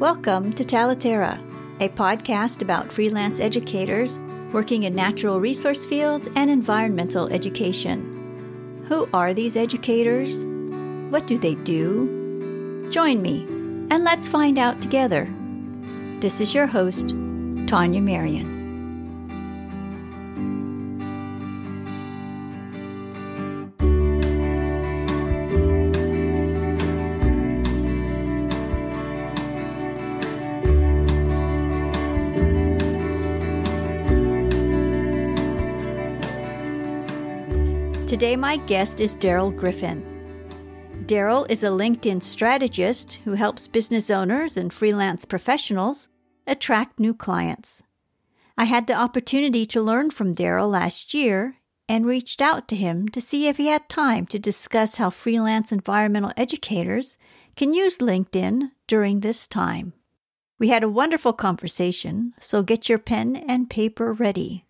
Welcome to Talaterra, a podcast about freelance educators working in natural resource fields and environmental education. Who are these educators? What do they do? Join me and let's find out together. This is your host, Tanya Marion. Today, my guest is Daryl Griffin. Daryl is a LinkedIn strategist who helps business owners and freelance professionals attract new clients. I had the opportunity to learn from Daryl last year and reached out to him to see if he had time to discuss how freelance environmental educators can use LinkedIn during this time. We had a wonderful conversation, so get your pen and paper ready.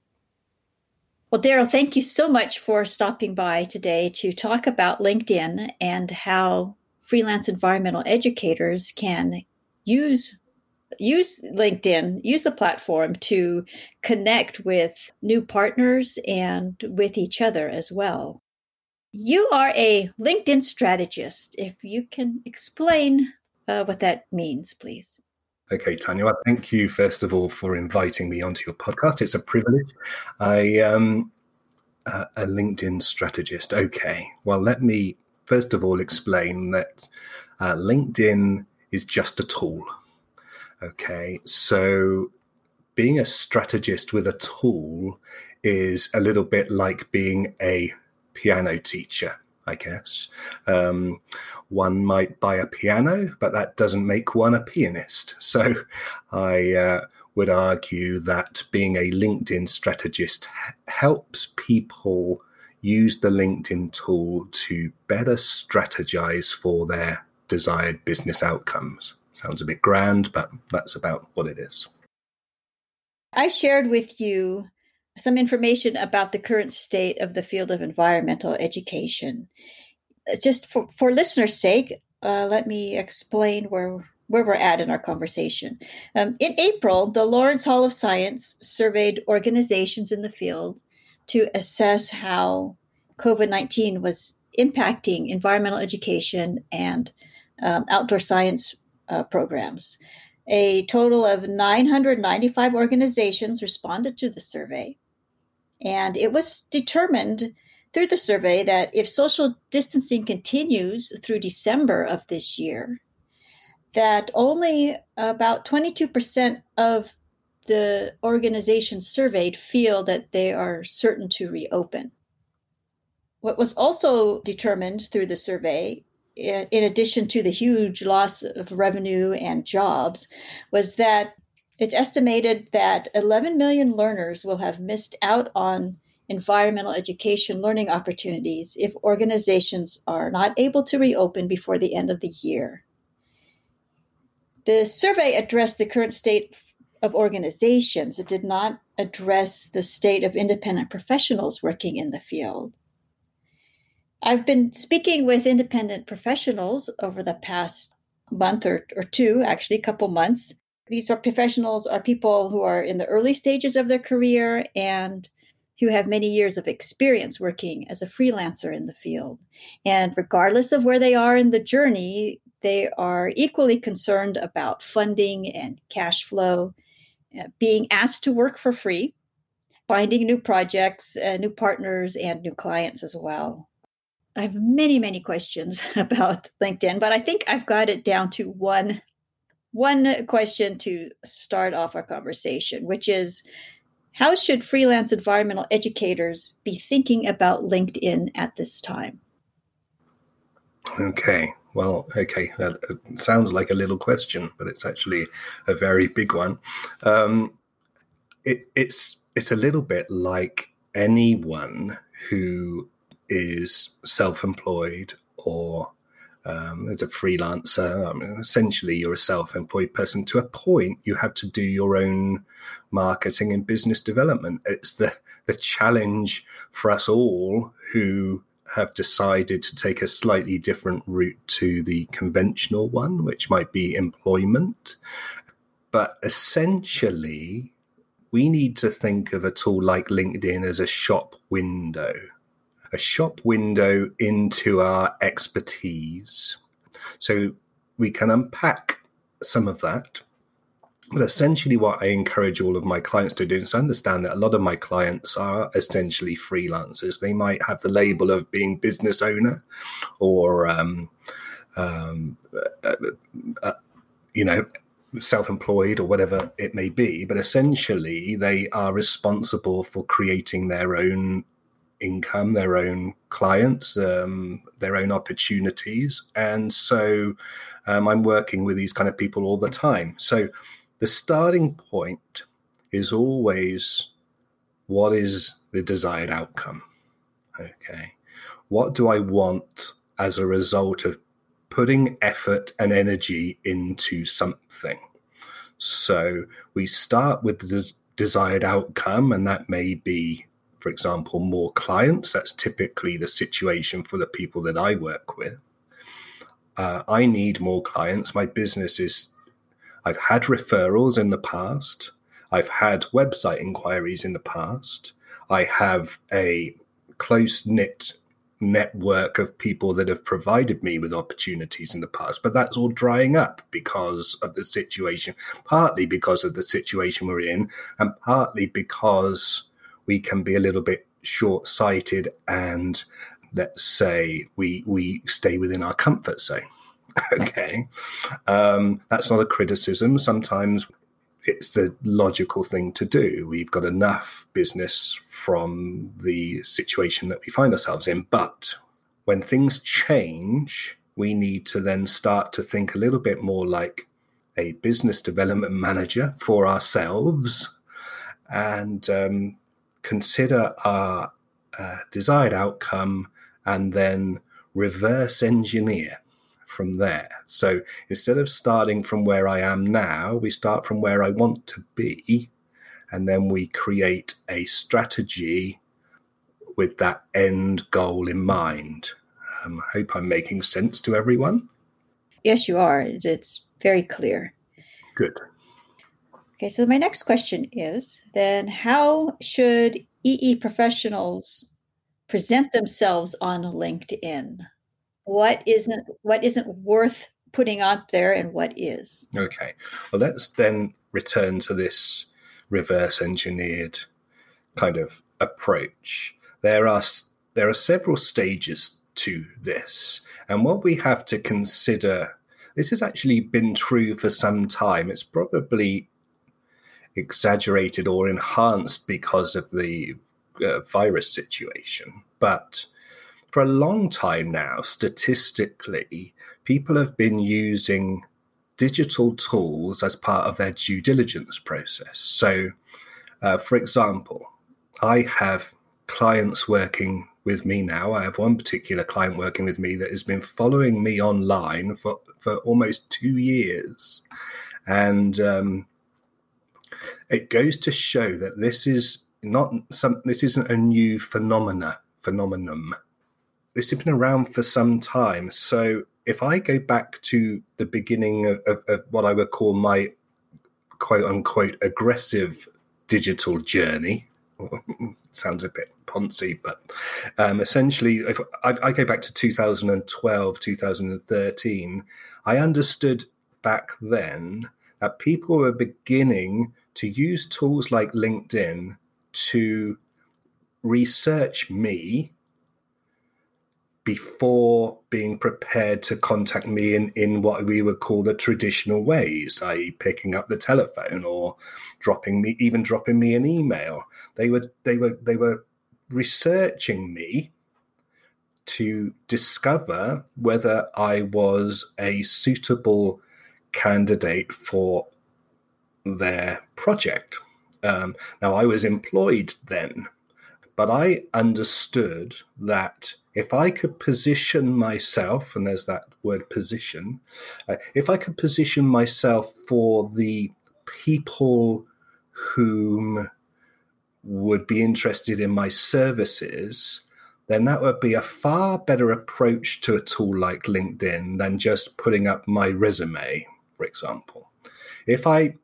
Well, Daryl, thank you so much for stopping by today to talk about LinkedIn and how freelance environmental educators can use use LinkedIn, use the platform to connect with new partners and with each other as well. You are a LinkedIn strategist. If you can explain uh, what that means, please. Okay, Tanya, thank you first of all for inviting me onto your podcast. It's a privilege. I uh, a LinkedIn strategist. Okay, well, let me first of all explain that uh, LinkedIn is just a tool. Okay, so being a strategist with a tool is a little bit like being a piano teacher. I guess. Um, one might buy a piano, but that doesn't make one a pianist. So I uh, would argue that being a LinkedIn strategist helps people use the LinkedIn tool to better strategize for their desired business outcomes. Sounds a bit grand, but that's about what it is. I shared with you some information about the current state of the field of environmental education. Uh, just for, for listeners' sake, uh, let me explain where where we're at in our conversation. Um, in April, the Lawrence Hall of Science surveyed organizations in the field to assess how COVID 19 was impacting environmental education and um, outdoor science uh, programs. A total of 995 organizations responded to the survey. And it was determined through the survey that if social distancing continues through December of this year, that only about 22% of the organizations surveyed feel that they are certain to reopen. What was also determined through the survey in addition to the huge loss of revenue and jobs, was that it's estimated that 11 million learners will have missed out on environmental education learning opportunities if organizations are not able to reopen before the end of the year. The survey addressed the current state of organizations. It did not address the state of independent professionals working in the field. I've been speaking with independent professionals over the past month or, or two, actually, a couple months. These are professionals are people who are in the early stages of their career and who have many years of experience working as a freelancer in the field. And regardless of where they are in the journey, they are equally concerned about funding and cash flow, uh, being asked to work for free, finding new projects, uh, new partners, and new clients as well. I have many, many questions about LinkedIn, but I think I've got it down to one one question to start off our conversation, which is how should freelance environmental educators be thinking about LinkedIn at this time? Okay. Well, okay. That sounds like a little question, but it's actually a very big one. Um, it, it's it's a little bit like anyone who is self-employed or um, as a freelancer. I mean, essentially, you're a self-employed person. To a point, you have to do your own marketing and business development. It's the the challenge for us all who have decided to take a slightly different route to the conventional one, which might be employment. But essentially, we need to think of a tool like LinkedIn as a shop window, a shop window into our expertise. So we can unpack some of that. But essentially, what I encourage all of my clients to do is understand that a lot of my clients are essentially freelancers. They might have the label of being business owner or, um, um, uh, uh, you know, self-employed or whatever it may be but essentially they are responsible for creating their own income their own clients um, their own opportunities. And so um, i'm working with these kind of people all the time. So the starting point is always what is the desired outcome? Okay. What do i want as a result of putting effort and energy into something. So we start with the desired outcome, and that may be, for example, more clients. That's typically the situation for the people that I work with. Uh, I need more clients. My business is, I've had referrals in the past. I've had website inquiries in the past. I have a close knit network of people that have provided me with opportunities in the past, but that's all drying up because of the situation, partly because of the situation we're in, and partly because we can be a little bit short sighted and let's say we we stay within our comfort zone. okay. Um, that's not a criticism. Sometimes it's the logical thing to do. We've got enough business from the situation that we find ourselves in. But when things change, we need to then start to think a little bit more like a business development manager for ourselves and um, consider our uh, desired outcome and then reverse engineer from there. So instead of starting from where I am now, we start from where I want to be, and then we create a strategy with that end goal in mind. Um, I hope I'm making sense to everyone. Yes, you are. It's very clear. Good. Okay, so my next question is then how should EE professionals present themselves on LinkedIn? what isn't what isn't worth putting out there and what is. Okay. Well, let's then return to this reverse engineered kind of approach. There are there are several stages to this, and what we have to consider. This has actually been true for some time. It's probably exaggerated or enhanced because of the uh, virus situation, but for a long time now, statistically, people have been using digital tools as part of their due diligence process. So, uh, for example, I have clients working with me now. I have one particular client working with me that has been following me online for, for almost two years. And um, it goes to show that this is not some this isn't a new phenomena phenomenon this has been around for some time. So if I go back to the beginning of, of, of what I would call my quote unquote aggressive digital journey, sounds a bit poncy, but um, essentially, if I, I, go back to 2012, 2013, I understood back then that people were beginning to use tools like LinkedIn to research me before being prepared to contact me in, in what we would call the traditional ways, i.e., picking up the telephone or dropping me, even dropping me an email. They were they were they were researching me to discover whether I was a suitable candidate for their project. Um, now I was employed then, but I understood that if I could position myself, and there's that word position, uh, if I could position myself for the people whom would be interested in my services, then that would be a far better approach to a tool like LinkedIn than just putting up my resume, for example. If I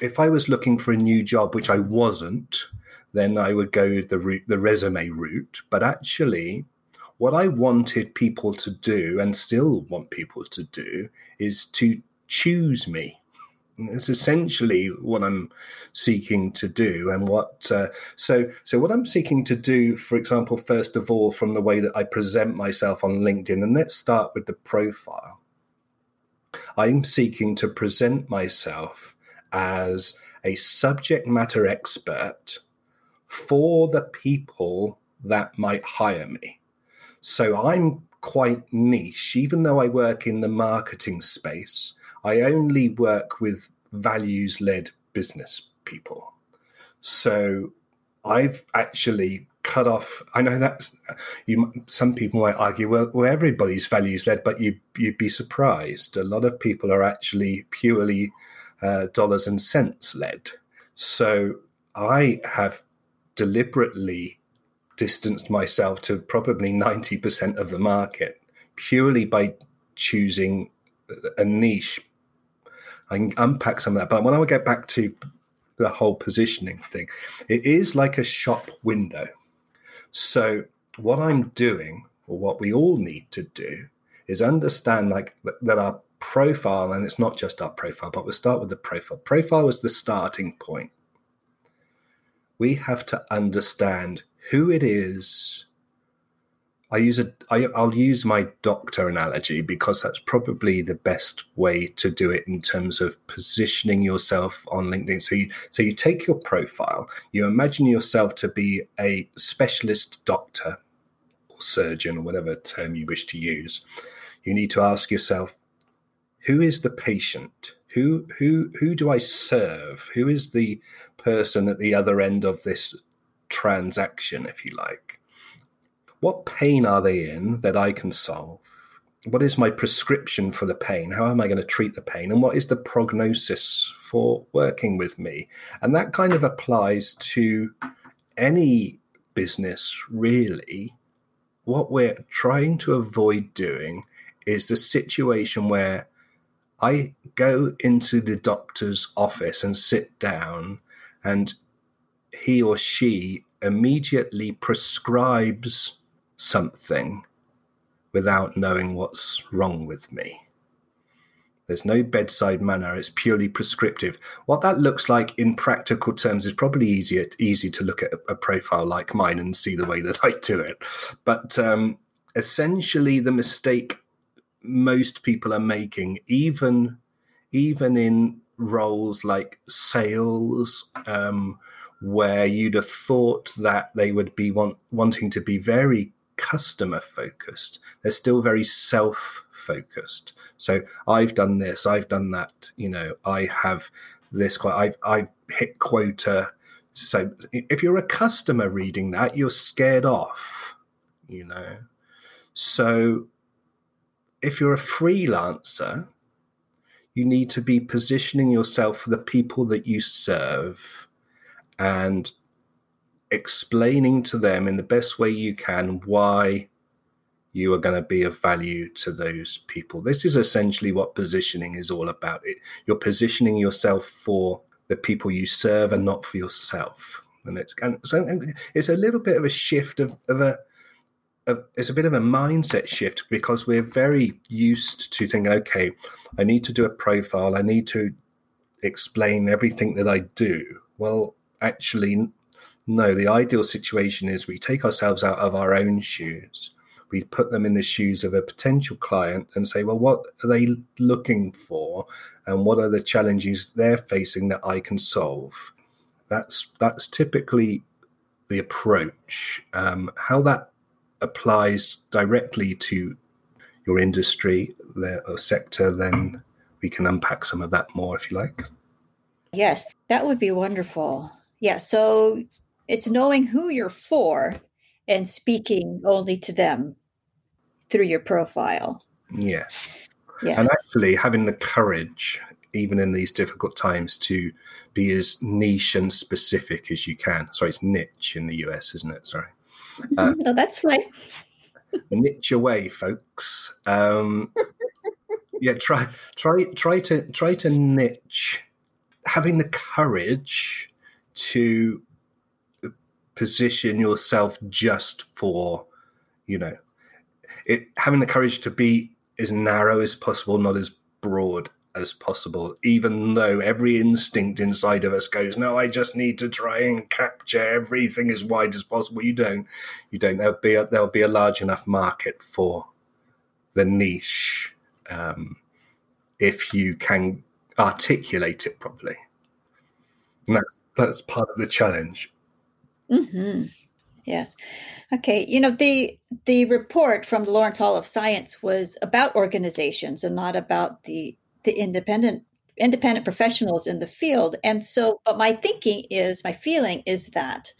if I was looking for a new job, which I wasn't, then I would go the route, the resume route. But actually, what I wanted people to do, and still want people to do, is to choose me. It's essentially what I'm seeking to do, and what uh, so so what I'm seeking to do. For example, first of all, from the way that I present myself on LinkedIn, and let's start with the profile. I'm seeking to present myself as a subject matter expert for the people that might hire me. So I'm quite niche, even though I work in the marketing space. I only work with values led business people. So I've actually cut off. I know that's you. Some people might argue, well, well, everybody's values led, but you you'd be surprised. A lot of people are actually purely uh, dollars and cents led. So I have deliberately distanced myself to probably ninety percent of the market purely by choosing a niche I can unpack some of that. But when I get back to the whole positioning thing, it is like a shop window. So what I'm doing, or what we all need to do, is understand like that our profile, and it's not just our profile, but we'll start with the profile. Profile is the starting point. We have to understand who it is I use a I, I'll use my doctor analogy because that's probably the best way to do it in terms of positioning yourself on LinkedIn. So you so you take your profile, you imagine yourself to be a specialist doctor or surgeon or whatever term you wish to use. You need to ask yourself, who is the patient? Who who who do I serve? Who is the person at the other end of this transaction, if you like? what pain are they in that I can solve? What is my prescription for the pain? How am I going to treat the pain? And what is the prognosis for working with me? And that kind of applies to any business, really. What we're trying to avoid doing is the situation where I go into the doctor's office and sit down, and he or she immediately prescribes something without knowing what's wrong with me. There's no bedside manner, it's purely prescriptive. What that looks like in practical terms is probably easier easy to look at a, profile like mine and see the way that I do it. But um, essentially the mistake most people are making, even even in roles like sales, um, where you'd have thought that they would be want, wanting to be very customer focused. They're still very self focused. So I've done this, I've done that. You know, I have this. I've I've hit quota. So if you're a customer reading that, you're scared off. You know, so if you're a freelancer, you need to be positioning yourself for the people that you serve and explaining to them in the best way you can why you are going to be of value to those people. This is essentially what positioning is all about. It, you're positioning yourself for the people you serve and not for yourself. And it's and it's a little bit of a shift of, of a of, it's a bit of a mindset shift because we're very used to thinking, okay, I need to do a profile, I need to explain everything that I do. Well, actually, no, the ideal situation is we take ourselves out of our own shoes. We put them in the shoes of a potential client and say, well, what are they looking for? And what are the challenges they're facing that I can solve? That's, that's typically the approach. Um, how that applies directly to your industry or uh, sector, then we can unpack some of that more if you like. Yes, that would be wonderful. Yeah, so it's knowing who you're for and speaking only to them through your profile. Yes. yes. And actually having the courage, even in these difficult times, to be as niche and specific as you can. Sorry, it's niche in the US, isn't it? Sorry. Uh, no, that's fine. niche away, folks. Um, yeah, try try try to try to niche. Having the courage to position yourself just for, you know, it having the courage to be as narrow as possible, not as broad as possible, even though every instinct inside of us goes, No, I just need to try and capture everything as wide as possible. You don't. You don't. There'll be a, there'll be a large enough market for the niche um, if you can articulate it properly. And that's, that's part of the challenge. Mm-hmm. Yes. Okay. You know, the the report from the Lawrence Hall of Science was about organizations and not about the the independent independent professionals in the field. And so, but my thinking is, my feeling is that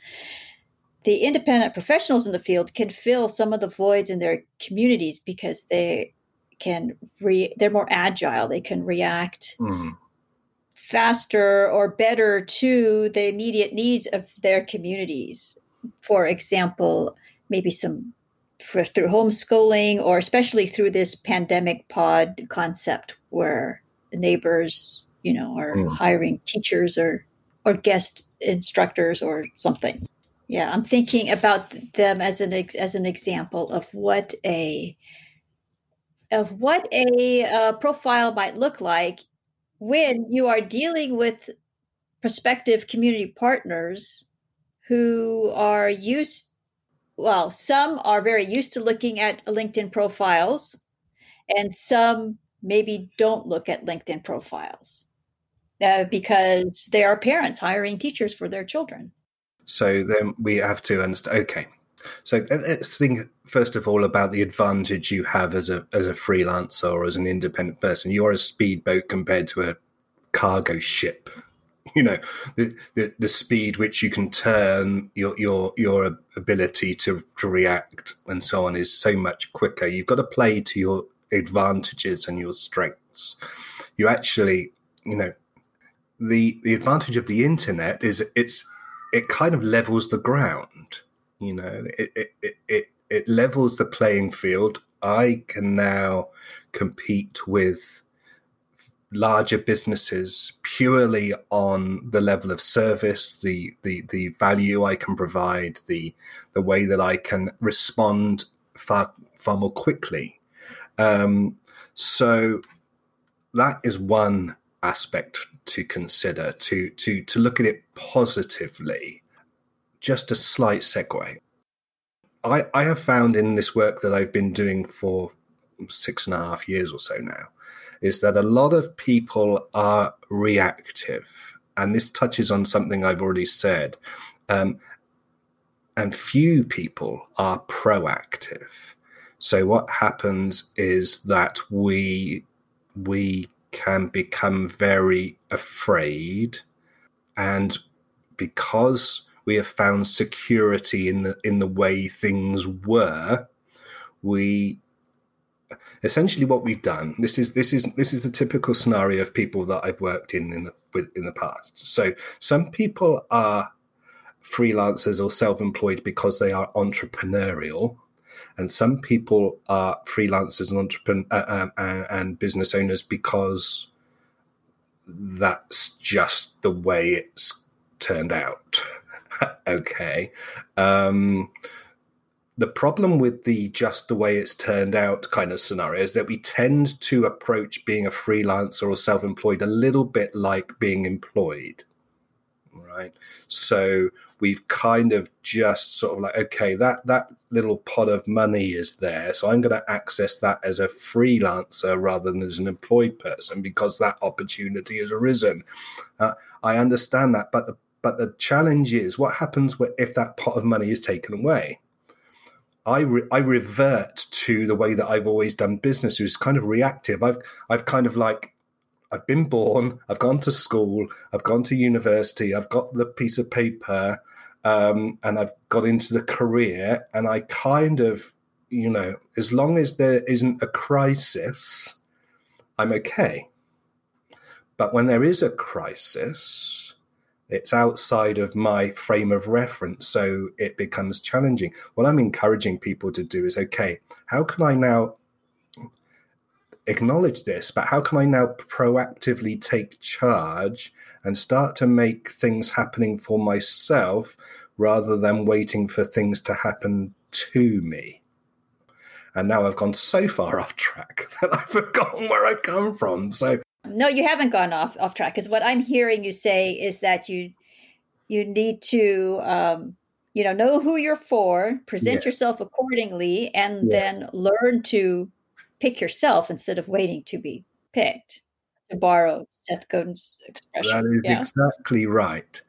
the independent professionals in the field can fill some of the voids in their communities because they can re, they're more agile. They can react mm. faster or better to the immediate needs of their communities. For example, maybe some for, through homeschooling or especially through this pandemic pod concept where neighbors, you know, are mm. hiring teachers or or guest instructors or something. Yeah, I'm thinking about them as an as an example of what a of what a uh, profile might look like when you are dealing with prospective community partners who are used well some are very used to looking at linkedin profiles and some maybe don't look at linkedin profiles uh, because they are parents hiring teachers for their children so then we have to understand okay so let's think first of all about the advantage you have as a as a freelancer or as an independent person. You are a speedboat compared to a cargo ship. You know the, the the speed which you can turn your your your ability to to react and so on is so much quicker. You've got to play to your advantages and your strengths. You actually, you know, the the advantage of the internet is it's it kind of levels the ground you know, it, it, it, it, levels the playing field. I can now compete with larger businesses purely on the level of service, the the the value I can provide, the the way that I can respond far far more quickly. Um, so that is one aspect to consider to to to look at it positively just a slight segue. I, I have found in this work that I've been doing for six and a half years or so now is that a lot of people are reactive. And this touches on something I've already said. Um, and few people are proactive. So what happens is that we we can become very afraid and because we have found security in the in the way things were. We essentially what we've done. This is this is this is the typical scenario of people that I've worked in in the with in the past. So some people are freelancers or self-employed because they are entrepreneurial and some people are freelancers and entrepreneur uh, uh, and business owners because that's just the way it's turned out. okay. Um, the problem with the just the way it's turned out kind of scenario is that we tend to approach being a freelancer or self employed a little bit like being employed. Right. So we've kind of just sort of like, okay, that, that little pot of money is there. So I'm going to access that as a freelancer rather than as an employed person because that opportunity has arisen. Uh, I understand that. But the but the challenge is what happens if that pot of money is taken away? I, re- I revert to the way that I've always done business, which is kind of reactive. I've I've kind of like I've been born, I've gone to school, I've gone to university, I've got the piece of paper, um, and I've got into the career, and I kind of, you know, as long as there isn't a crisis, I'm okay. But when there is a crisis, It's outside of my frame of reference, so it becomes challenging. What I'm encouraging people to do is okay, how can I now acknowledge this, but how can I now proactively take charge and start to make things happening for myself rather than waiting for things to happen to me? And now I've gone so far off track that I've forgotten where I come from. So no, you haven't gone off off track because what I'm hearing you say is that you you need to um, you know know who you're for, present yeah. yourself accordingly, and yeah. then learn to pick yourself instead of waiting to be picked. To borrow Seth Godin's expression, that is yeah? exactly right,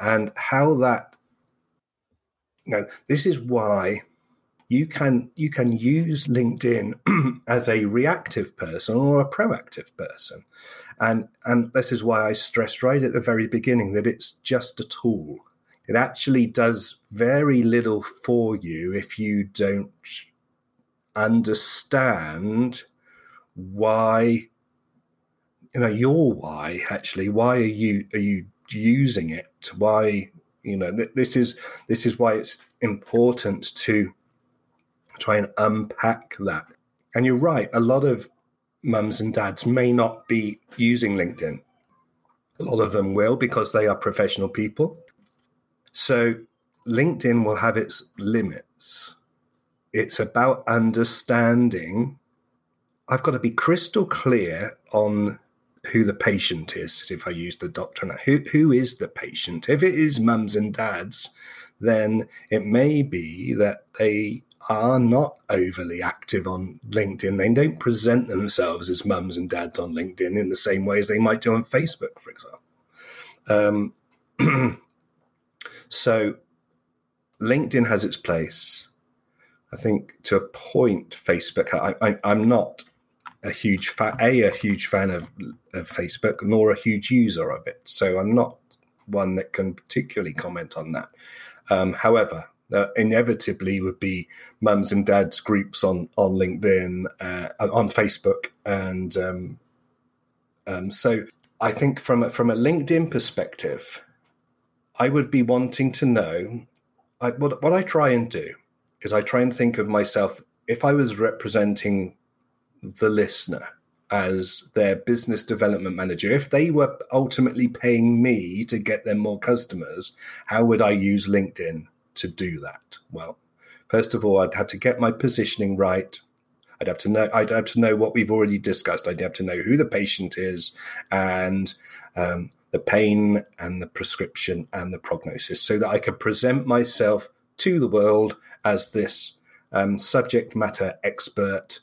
and how that. Know, this is why you can you can use LinkedIn as a reactive person or a proactive person. And and this is why I stressed right at the very beginning that it's just a tool. It actually does very little for you if you don't understand why you know your why actually why are you are you using it why you know this is this is why it's important to try and unpack that. And you're right, a lot of mums and dads may not be using LinkedIn. A lot of them will because they are professional people. So LinkedIn will have its limits. It's about understanding. I've got to be crystal clear on who the patient is, if I use the doctrine. Who, who is the patient? If it is mums and dads, then it may be that they are not overly active on LinkedIn. They don't present themselves as mums and dads on LinkedIn in the same way as they might do on Facebook, for example. Um, so LinkedIn has its place. I think to a point, Facebook. I, am not a huge fan, a a huge fan of, of Facebook, nor a huge user of it. So I'm not one that can particularly comment on that. Um, however, uh, inevitably would be mums and dads groups on on LinkedIn, uh, on Facebook, and um, um, so I think from a, from a LinkedIn perspective, I would be wanting to know. I, what what I try and do is I try and think of myself if I was representing the listener as their business development manager, if they were ultimately paying me to get them more customers, how would I use LinkedIn to do that? Well, first of all, I'd have to get my positioning right. I'd have to know. I'd have to know what we've already discussed. I'd have to know who the patient is and um, the pain and the prescription and the prognosis, so that I could present myself to the world as this um, subject matter expert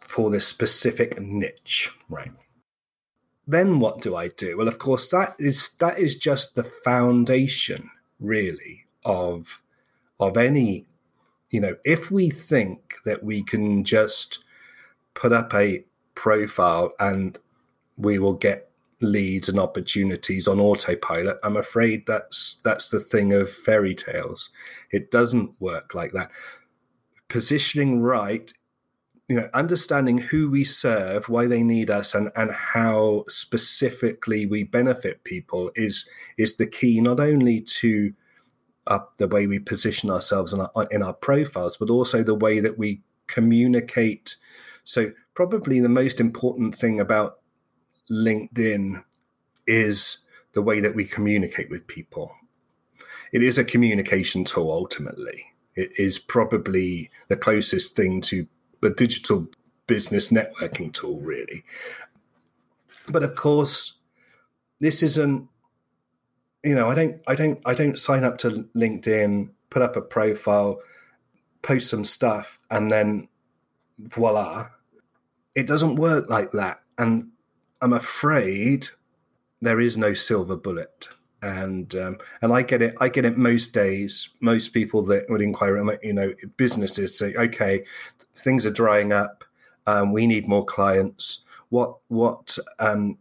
for this specific niche. Right. Then what do I do? Well, of course, that is that is just the foundation, really, of of any you know if we think that we can just put up a profile and we will get leads and opportunities on autopilot i'm afraid that's that's the thing of fairy tales. It doesn't work like that. Positioning right you know understanding who we serve why they need us and and how specifically we benefit people is is the key not only to up the way we position ourselves in our, in our profiles, but also the way that we communicate. So, probably the most important thing about LinkedIn is the way that we communicate with people. It is a communication tool ultimately. It is probably the closest thing to the digital business networking tool, really. But of course, this isn't you know, I don't, I don't, I don't sign up to LinkedIn, put up a profile, post some stuff, and then voila. It doesn't work like that, and I'm afraid there is no silver bullet. And um, and I get it. I get it most days. Most people that would inquire, you know, businesses say, okay, things are drying up. Um, we need more clients. What what um,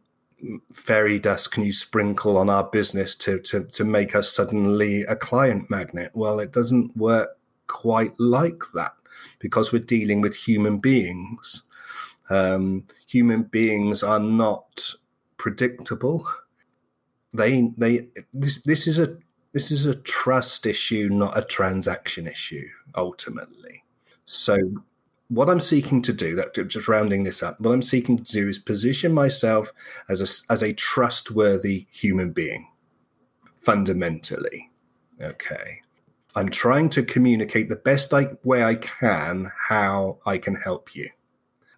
fairy dust can you sprinkle on our business to, to, to make us suddenly a client magnet? Well, it doesn't work quite like that because we're dealing with human beings. Um, human beings are not predictable. they they this this is a this is a trust issue, not a transaction issue. Ultimately, so what I'm seeking to do, that just rounding this up, what I'm seeking to do is position myself as a as a trustworthy human being, fundamentally. Okay, I'm trying to communicate the best I, way I can how I can help you,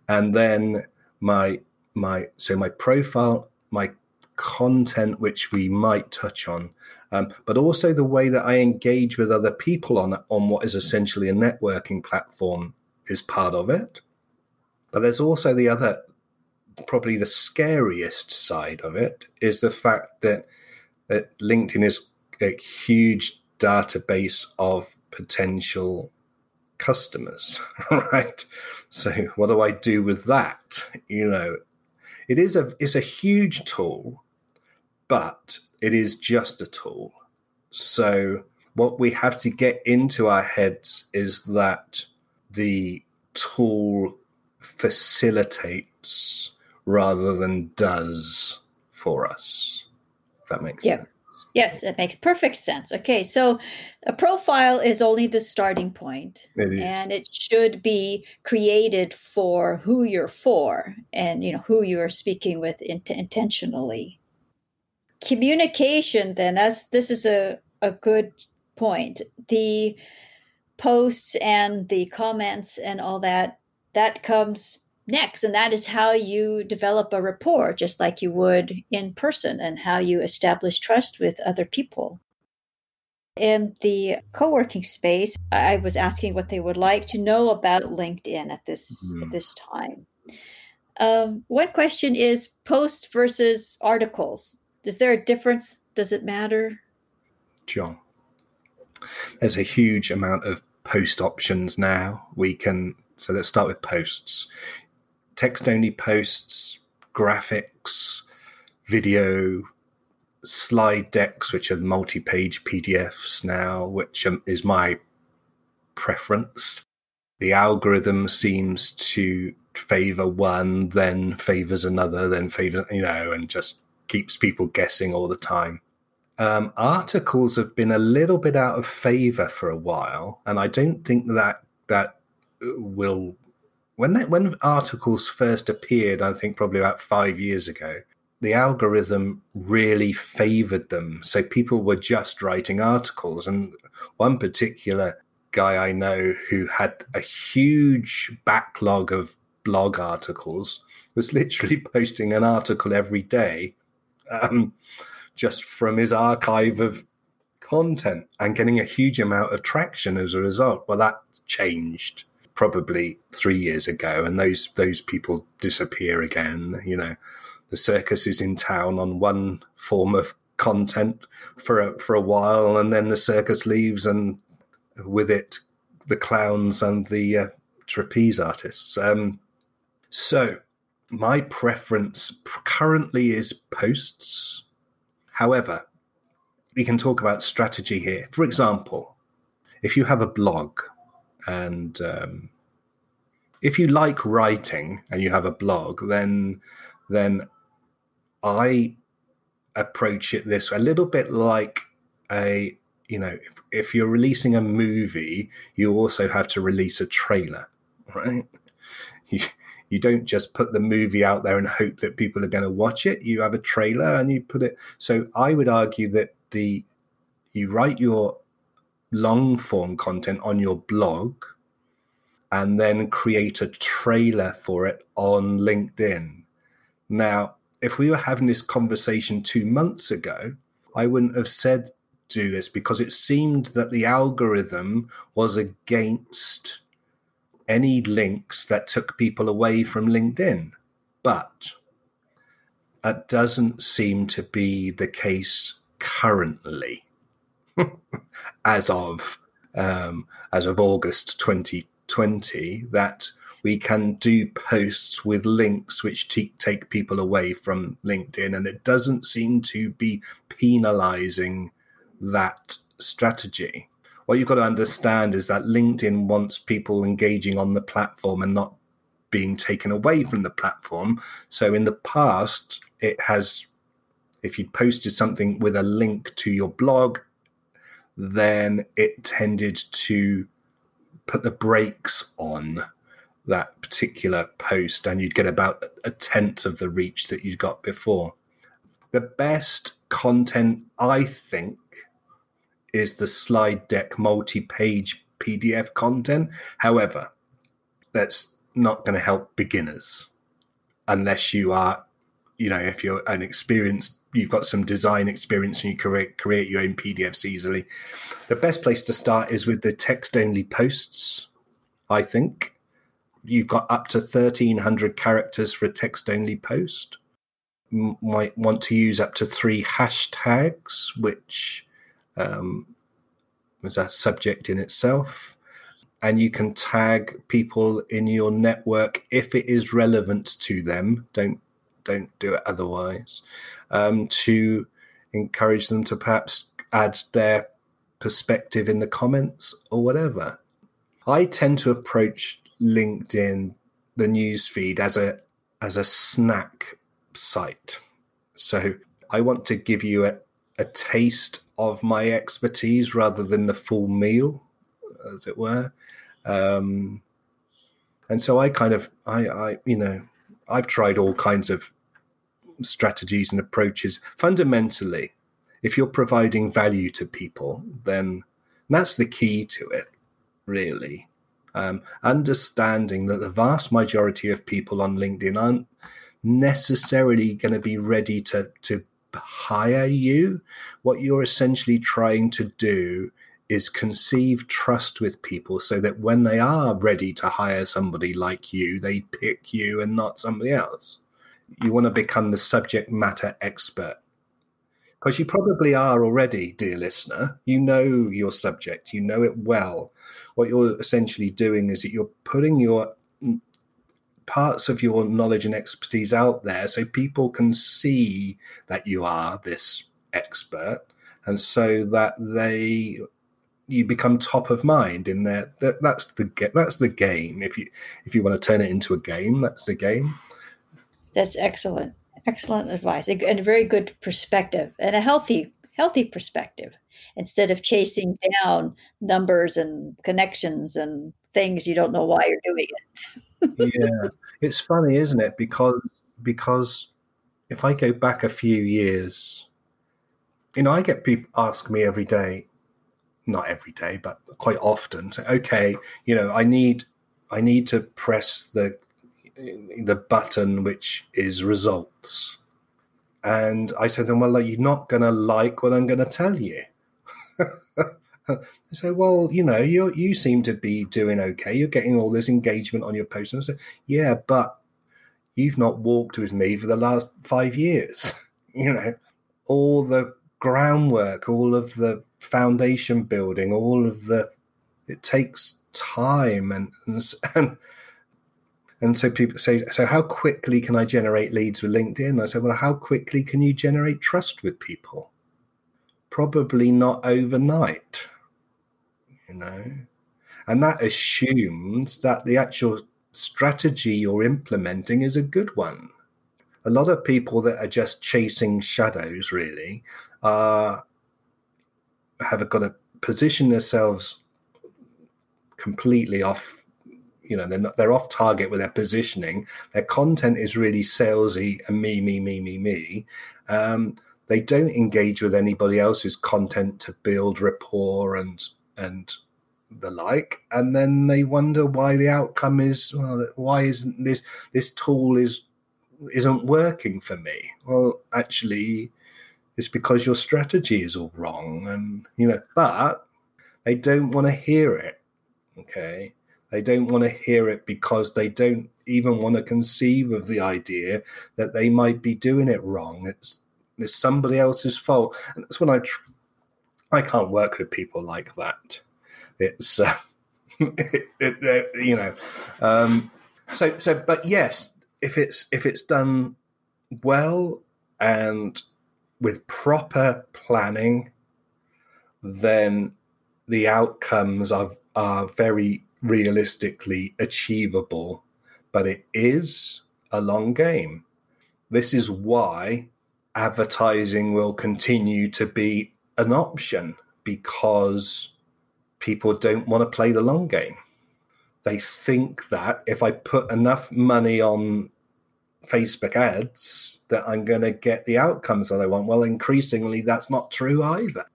and then my my so my profile, my content, which we might touch on, um, but also the way that I engage with other people on on what is essentially a networking platform is part of it. But there's also the other, probably the scariest side of it is the fact that that LinkedIn is a huge database of potential customers, right? So what do I do with that? You know, it is a it's a huge tool, but it is just a tool. So what we have to get into our heads is that the tool facilitates rather than does for us. If that makes yeah. sense. Yes, it makes perfect sense. Okay, so a profile is only the starting point, and it should be created for who you're for, and you know who you are speaking with int- intentionally. Communication, then, that's this is a a good point. The posts and the comments and all that that comes next. And that is how you develop a rapport just like you would in person and how you establish trust with other people. In the co-working space i was asking what they would like to know about linkedin at this mm. at this time. Um, one question is posts versus articles. Is there a difference? Does it matter? John there's a huge amount of post options now. We can, so let's start with posts text only posts, graphics, video, slide decks, which are multi page PDFs now, which um, is my preference. The algorithm seems to favor one, then favors another, then favors, you know, and just keeps people guessing all the time um, articles have been a little bit out of favor for a while, and I don't think that that will. When that, when articles first appeared, I think probably about five years ago, the algorithm really favored them. So people were just writing articles, and one particular guy I know who had a huge backlog of blog articles was literally posting an article every day. Um, just from his archive of content and getting a huge amount of traction as a result. Well, that changed probably three years ago, and those those people disappear again. You know, the circus is in town on one form of content for a, for a while, and then the circus leaves, and with it, the clowns and the uh, trapeze artists. Um, so, my preference currently is posts However, we can talk about strategy here. For example, if you have a blog and um, if you like writing and you have a blog, then then I approach it this a little bit like a you know if, if you're releasing a movie, you also have to release a trailer, right? You, you don't just put the movie out there and hope that people are going to watch it. You have a trailer and you put it. So I would argue that the you write your long form content on your blog and then create a trailer for it on LinkedIn. Now, if we were having this conversation two months ago, I wouldn't have said do this because it seemed that the algorithm was against any links that took people away from LinkedIn. But that doesn't seem to be the case currently, as of um, as of August 2020. That we can do posts with links which take people away from LinkedIn, and it doesn't seem to be penalizing that strategy what you've got to understand is that LinkedIn wants people engaging on the platform and not being taken away from the platform. So in the past, it has if you posted something with a link to your blog, then it tended to put the brakes on that particular post and you'd get about a tenth of the reach that you got before. The best content, I think, is the slide deck multi page PDF content. However, that's not going to help beginners unless you are, you know, if you're an experienced, you've got some design experience and you create, create your own PDFs easily. The best place to start is with the text only posts, I think. You've got up to 1300 characters for a text only post. Might want to use up to three hashtags, which um, was a subject in itself and you can tag people in your network if it is relevant to them. Don't don't do it otherwise. Um, to encourage them to perhaps add their perspective in the comments or whatever. I tend to approach LinkedIn, the news feed, as a as a snack site. So I want to give you a, a taste of my expertise rather than the full meal, as it were. Um, and so I kind of, I, I, you know, I've tried all kinds of strategies and approaches. Fundamentally, if you're providing value to people, then that's the key to it, really. Um, understanding that the vast majority of people on LinkedIn aren't necessarily going to be ready to to hire you. What you're essentially trying to do is conceive trust with people so that when they are ready to hire somebody like you, they pick you and not somebody else. You want to become the subject matter expert. Because you probably are already, dear listener. You know your subject, you know it well. What you're essentially doing is that you're putting your parts of your knowledge and expertise out there so people can see that you are this expert and so that they you become top of mind in there. That, that's the that's the game. If you if you want to turn it into a game, that's the game. That's excellent, excellent advice, and a very good perspective, and a healthy healthy perspective. Instead of chasing down numbers and connections and things you don't know why you're doing it. Yeah, it's funny, isn't it? Because because if I go back a few years, you know, I get people ask me every day, not every day, but quite often. Say, okay, you know, I need I need to press the the button which is results. And I said well, you're not going to like what I'm going to tell you. they say, well, you know, you you seem to be doing okay. You're getting all this engagement on your posts. And I said, yeah, but you've not walked with me for the last five years. you know, all the groundwork, all of the foundation building, all of the it takes time and and and so people say, so how quickly can I generate leads with LinkedIn? I said, well, how quickly can you generate trust with people? Probably not overnight, you know. And that assumes that the actual strategy you're implementing is a good one. A lot of people that are just chasing shadows really are have got to position themselves completely off you know they're not they're off target with their positioning their content is really salesy and me me me me me um, they don't engage with anybody else's content to build rapport and and the like and then they wonder why the outcome is well why isn't this this tool is isn't working for me? Well actually it's because your strategy is all wrong and you know but they don't want to hear it okay? They don't want to hear it because they don't even want to conceive of the idea that they might be doing it wrong. It's it's somebody else's fault and that's when i tr- i can't work with people like that it's uh, it, it, you know um so so but yes if it's if it's done well and with proper planning, then the outcomes are are very realistically achievable, but it is a long game. This is why advertising will continue to be an option because people don't want to play the long game. They think that if I put enough money on Facebook ads, that I'm going to get the outcomes that I want. Well, increasingly, that's not true either.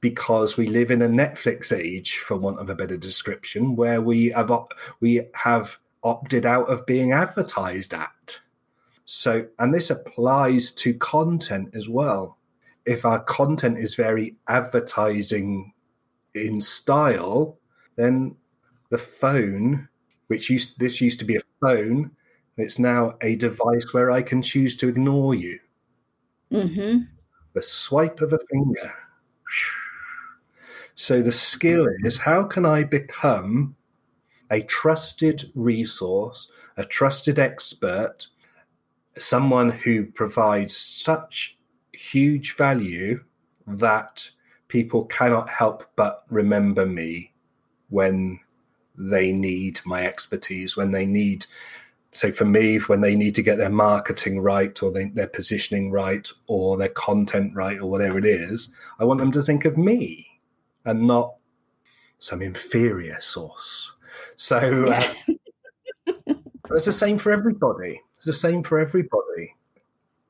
Because we live in a Netflix age, for want of a better description, where we have op- we have opted out of being advertised at. So, and this applies to content as well. If our content is very advertising in style, then the phone, which used this used to be a phone, it's now a device where I can choose to ignore you. Mm-hmm. The swipe of a finger. So the skill is how can I become a trusted resource, a trusted expert someone who provides such huge value that people cannot help but remember me when they need my expertise, when they need, say, for me, when they need to get their marketing right or they, their positioning right or their content right or whatever it is, I want them to think of me and not some inferior source. So uh, it's the same for everybody. It's the same for everybody.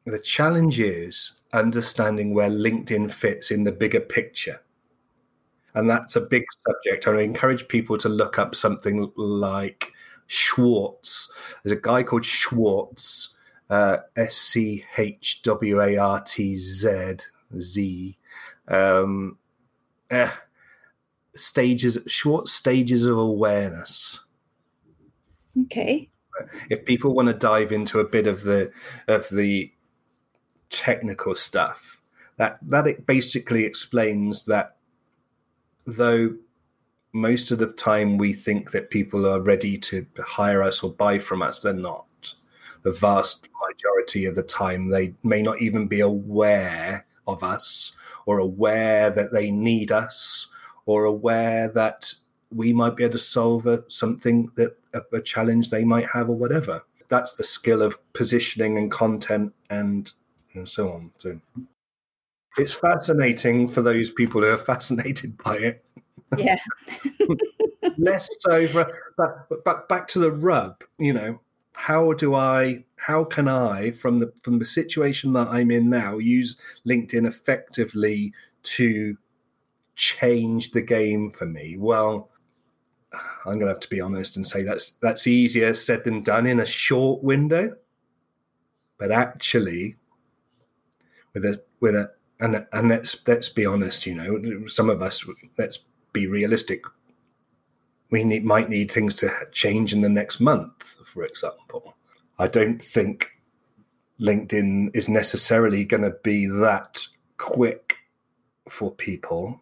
The challenge is understanding where LinkedIn fits in the bigger picture. And that's a big subject. I encourage people to look up something like Schwartz. There's a guy called Schwartz, uh, S C H W A R T Z Z. Um, eh, stages, Schwartz stages of awareness. Okay if people want to dive into a bit of the of the technical stuff, that that it basically explains that though most of the time we think that people are ready to hire us or buy from us, they're not. The vast majority of the time, they may not even be aware of us or aware that they need us or aware that we might be able to solve a, something that a, a challenge they might have or whatever. That's the skill of positioning and content and, and so on. So it's fascinating for those people who are fascinated by it. Yeah. Less so, for, but but back to the rub. You know, how do I? How can I, from the from the situation that I'm in now, use LinkedIn effectively to change the game for me? Well, I'm going to have to be honest and say that's that's easier said than done in a short window. But actually, with a with a and and let's let's be honest, you know, some of us let's be realistic. We need, might need things to change in the next month, for example. I don't think LinkedIn is necessarily going to be that quick for people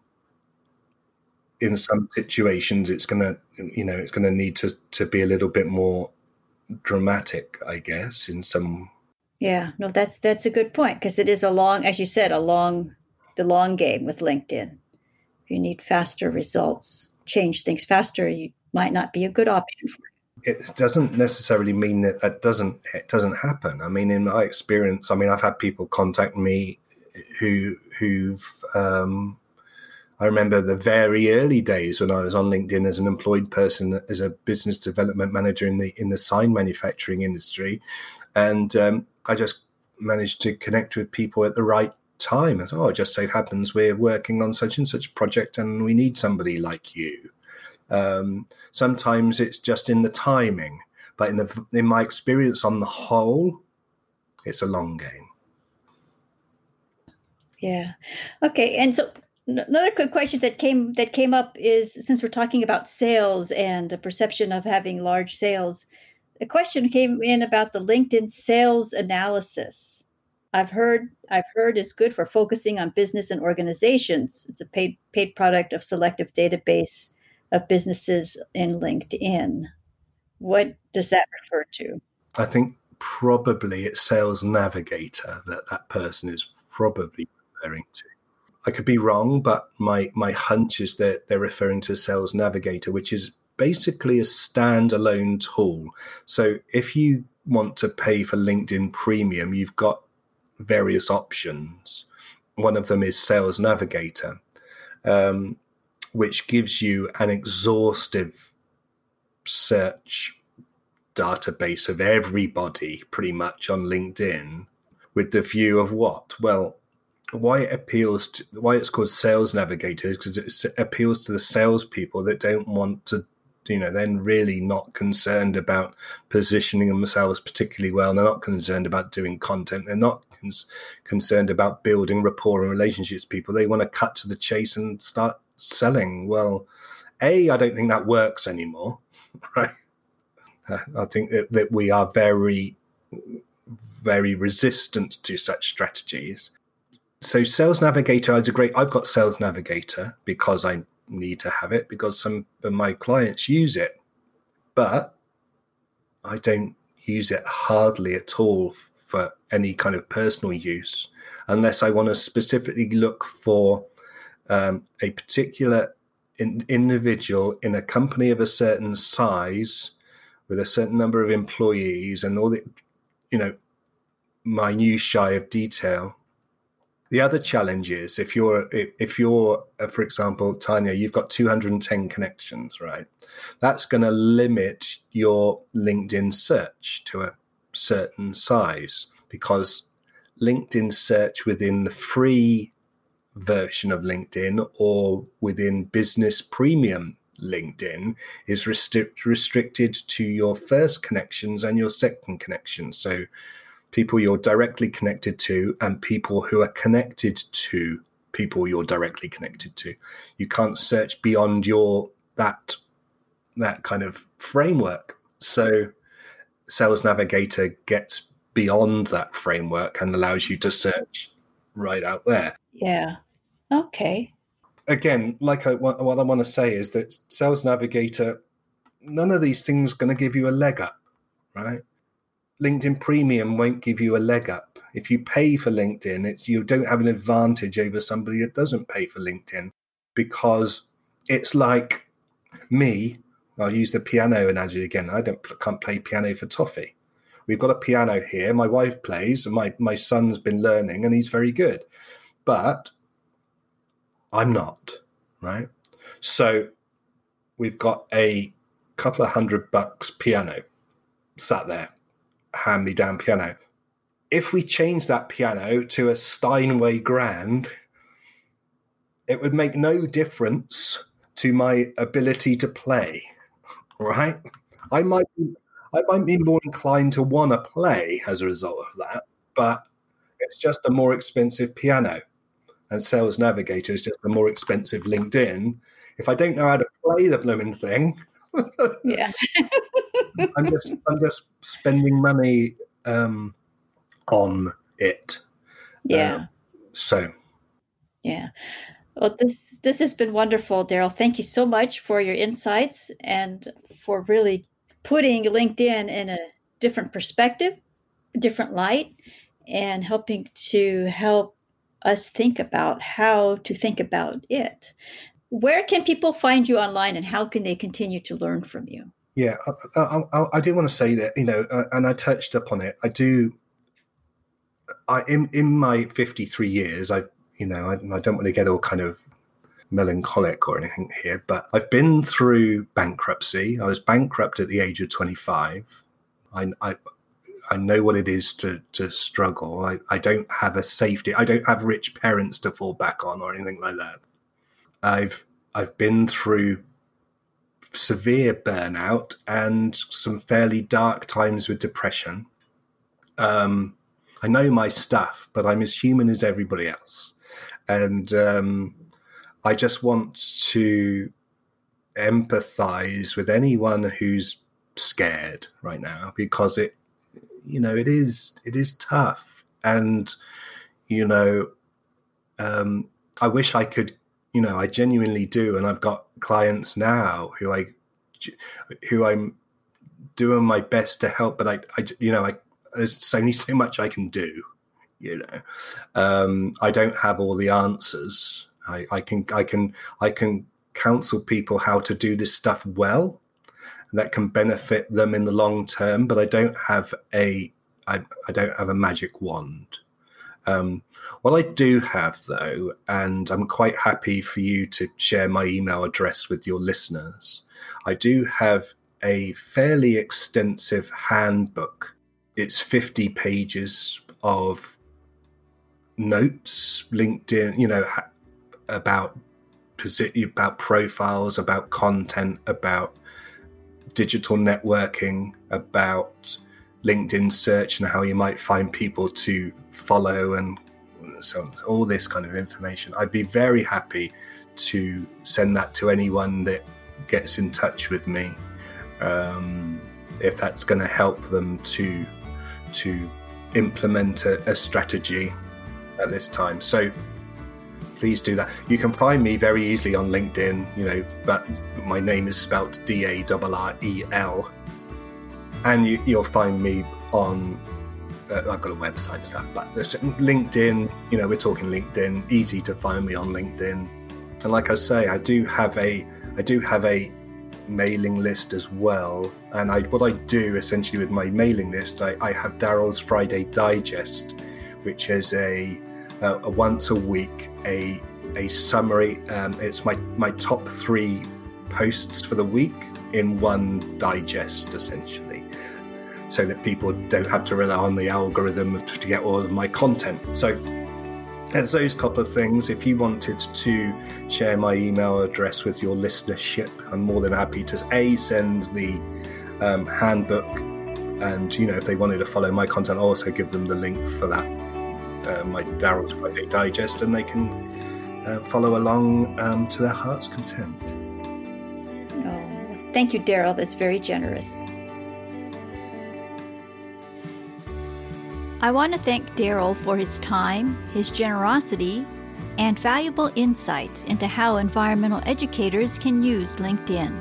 in some situations it's going to you know it's going to need to to be a little bit more dramatic i guess in some yeah no that's that's a good point because it is a long as you said a long the long game with linkedin. You need faster results change things faster you might not be a good option for you it doesn't necessarily mean that that doesn't it doesn't happen. I mean in my experience i mean i've had people contact me who who've um I remember the very early days when I was on LinkedIn as an employed person, as a business development manager in the in the sign manufacturing industry, and um, I just managed to connect with people at the right time. As oh, it just so happens we're working on such and such project, and we need somebody like you. Um, sometimes it's just in the timing, but in the in my experience, on the whole, it's a long game. Yeah. Okay. And so Another quick question that came that came up is since we're talking about sales and a perception of having large sales, a question came in about the LinkedIn sales analysis. I've heard I've heard is good for focusing on business and organizations. It's a paid paid product of selective database of businesses in LinkedIn. What does that refer to? I think probably it's Sales Navigator that that person is probably referring to. I could be wrong, but my my hunch is that they're referring to Sales Navigator, which is basically a standalone tool. So if you want to pay for LinkedIn Premium, you've got various options. One of them is Sales Navigator, um, which gives you an exhaustive search database of everybody pretty much on LinkedIn with the view of what? Well, why it appeals to why it's called Sales Navigator is because it appeals to the salespeople that don't want to you know, then really not concerned about positioning themselves particularly well. They're not concerned about doing content. They're not cons- concerned about building rapport and relationships with people. They want to cut to the chase and start selling. Well, A, I don't think that works anymore, right? I think that, that we are very, very resistant to such strategies. So, Sales Navigator is a great. I've got Sales Navigator because I need to have it because some of my clients use it, but I don't use it hardly at all for any kind of personal use unless I want to specifically look for um, a particular in, individual in a company of a certain size with a certain number of employees and all the, you know, minutiae of detail the other challenge is if you're if you're uh, for example Tanya you've got 210 connections right? That's going to limit your LinkedIn search to a certain size because LinkedIn search within the free version of LinkedIn or within business premium LinkedIn is restrict, restricted to your first connections and your second connections so people you're directly connected to and people who are connected to people you're directly connected to. You can't search beyond your that that kind of framework. So Sales Navigator gets beyond that framework and allows you to search right out there. Yeah. Okay. Again, like I, what, what I want to say is that Sales Navigator, none of these things going to give you a leg up, right? LinkedIn Premium won't give you a leg up. If you pay for LinkedIn, it's you don't have an advantage over somebody that doesn't pay for LinkedIn because it's like me. I'll use the piano analogy again. I don't can't play piano for toffee. We've got a piano here. My wife plays, and my my son's been learning, and he's very good. But I'm not right. So we've got a couple of hundred bucks piano sat there hand me down piano. If we change that piano to a Steinway Grand, it would make no difference to my ability to play, right? I might be, I might be more inclined to want to play as a result of that, but it's just a more expensive piano. And Sales Navigator is just a more expensive LinkedIn. If I don't know how to play the blooming thing, yeah. I'm just I'm just spending money um, on it. Yeah. Uh, so. Yeah. Well, this this has been wonderful, Darrell. Thank you so much for your insights and for really putting LinkedIn in a different perspective, different light, and helping to help us think about how to think about it. Where can people find you online, and how can they continue to learn from you? Yeah, I, I, I, do want to say that you know, uh, and I touched upon it. I do. I in in my fifty three years, I you know, I, I don't want to get all kind of melancholic or anything here, but I've been through bankruptcy. I was bankrupt at the age of twenty five. I, I I know what it is to to struggle. I, I don't have a safety. I don't have rich parents to fall back on or anything like that. I've I've been through severe burnout and some fairly dark times with depression. Um, I know my stuff, but I'm as human as everybody else. And um, I just want to empathize with anyone who's scared right now because it, you know, it is, it is tough. And, you know, um, I wish I could you know, I genuinely do, and I've got clients now who I, who I'm doing my best to help, but I, I you know, I there's only so much I can do. You know, um, I don't have all the answers. I, I can, I can, I can counsel people how to do this stuff well, that can benefit them in the long term. But I don't have a, I, I don't have a magic wand. Um, what I do have, though, and I'm quite happy for you to share my email address with your listeners, I do have a fairly extensive handbook. It's 50 pages of notes, LinkedIn, you know, about about profiles, about content, about digital networking, about LinkedIn search and how you might find people to follow and so all this kind of information. I'd be very happy to send that to anyone that gets in touch with me um, if that's going to help them to to implement a, a strategy at this time. So please do that. You can find me very easily on LinkedIn. You know, but my name is spelt D A R R E L, and you, will find me on. Uh, I've got a website and stuff, but LinkedIn. You know, we're talking LinkedIn. Easy to find me on LinkedIn, and like I say, I do have a I do have a mailing list as well. And I what I do essentially with my mailing list, I, I have Darrell's Friday Digest, which is a uh, a once a week a a summary. Um, it's my my top three posts for the week in one digest, essentially, so that people don't have to rely on the algorithm to get all of my content. So there's those couple of things. If you wanted to share my email address with your listenership, I'm more than happy to a send the um, handbook, and you know if they wanted to follow my content, I'll also give them the link for that uh, my Darrell's Friday Digest, and they can uh, follow along um, to their heart's content. Oh, thank you, Darrell. That's very generous. I want to thank Darrell for his time, his generosity, and valuable insights into how environmental educators can use LinkedIn.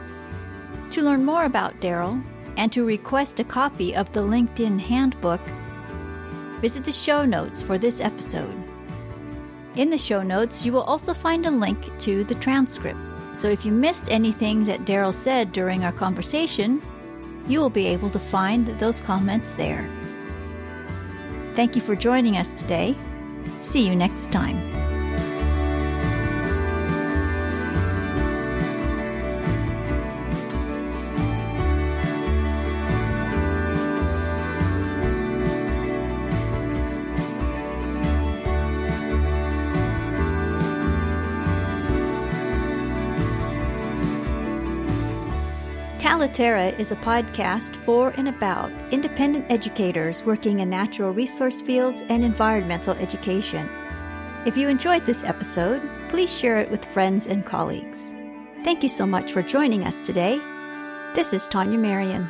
To learn more about Darrell and to request a copy of the LinkedIn Handbook, visit the show notes for this episode. In the show notes, you will also find a link to the transcript. So if you missed anything that Darrell said during our conversation, you will be able to find those comments there. Thank you for joining us today. See you next time. Talitera is a podcast for and about independent educators working in natural resource fields and environmental education. If you enjoyed this episode, please share it with friends and colleagues. Thank you so much for joining us today. This is Tanya Marion.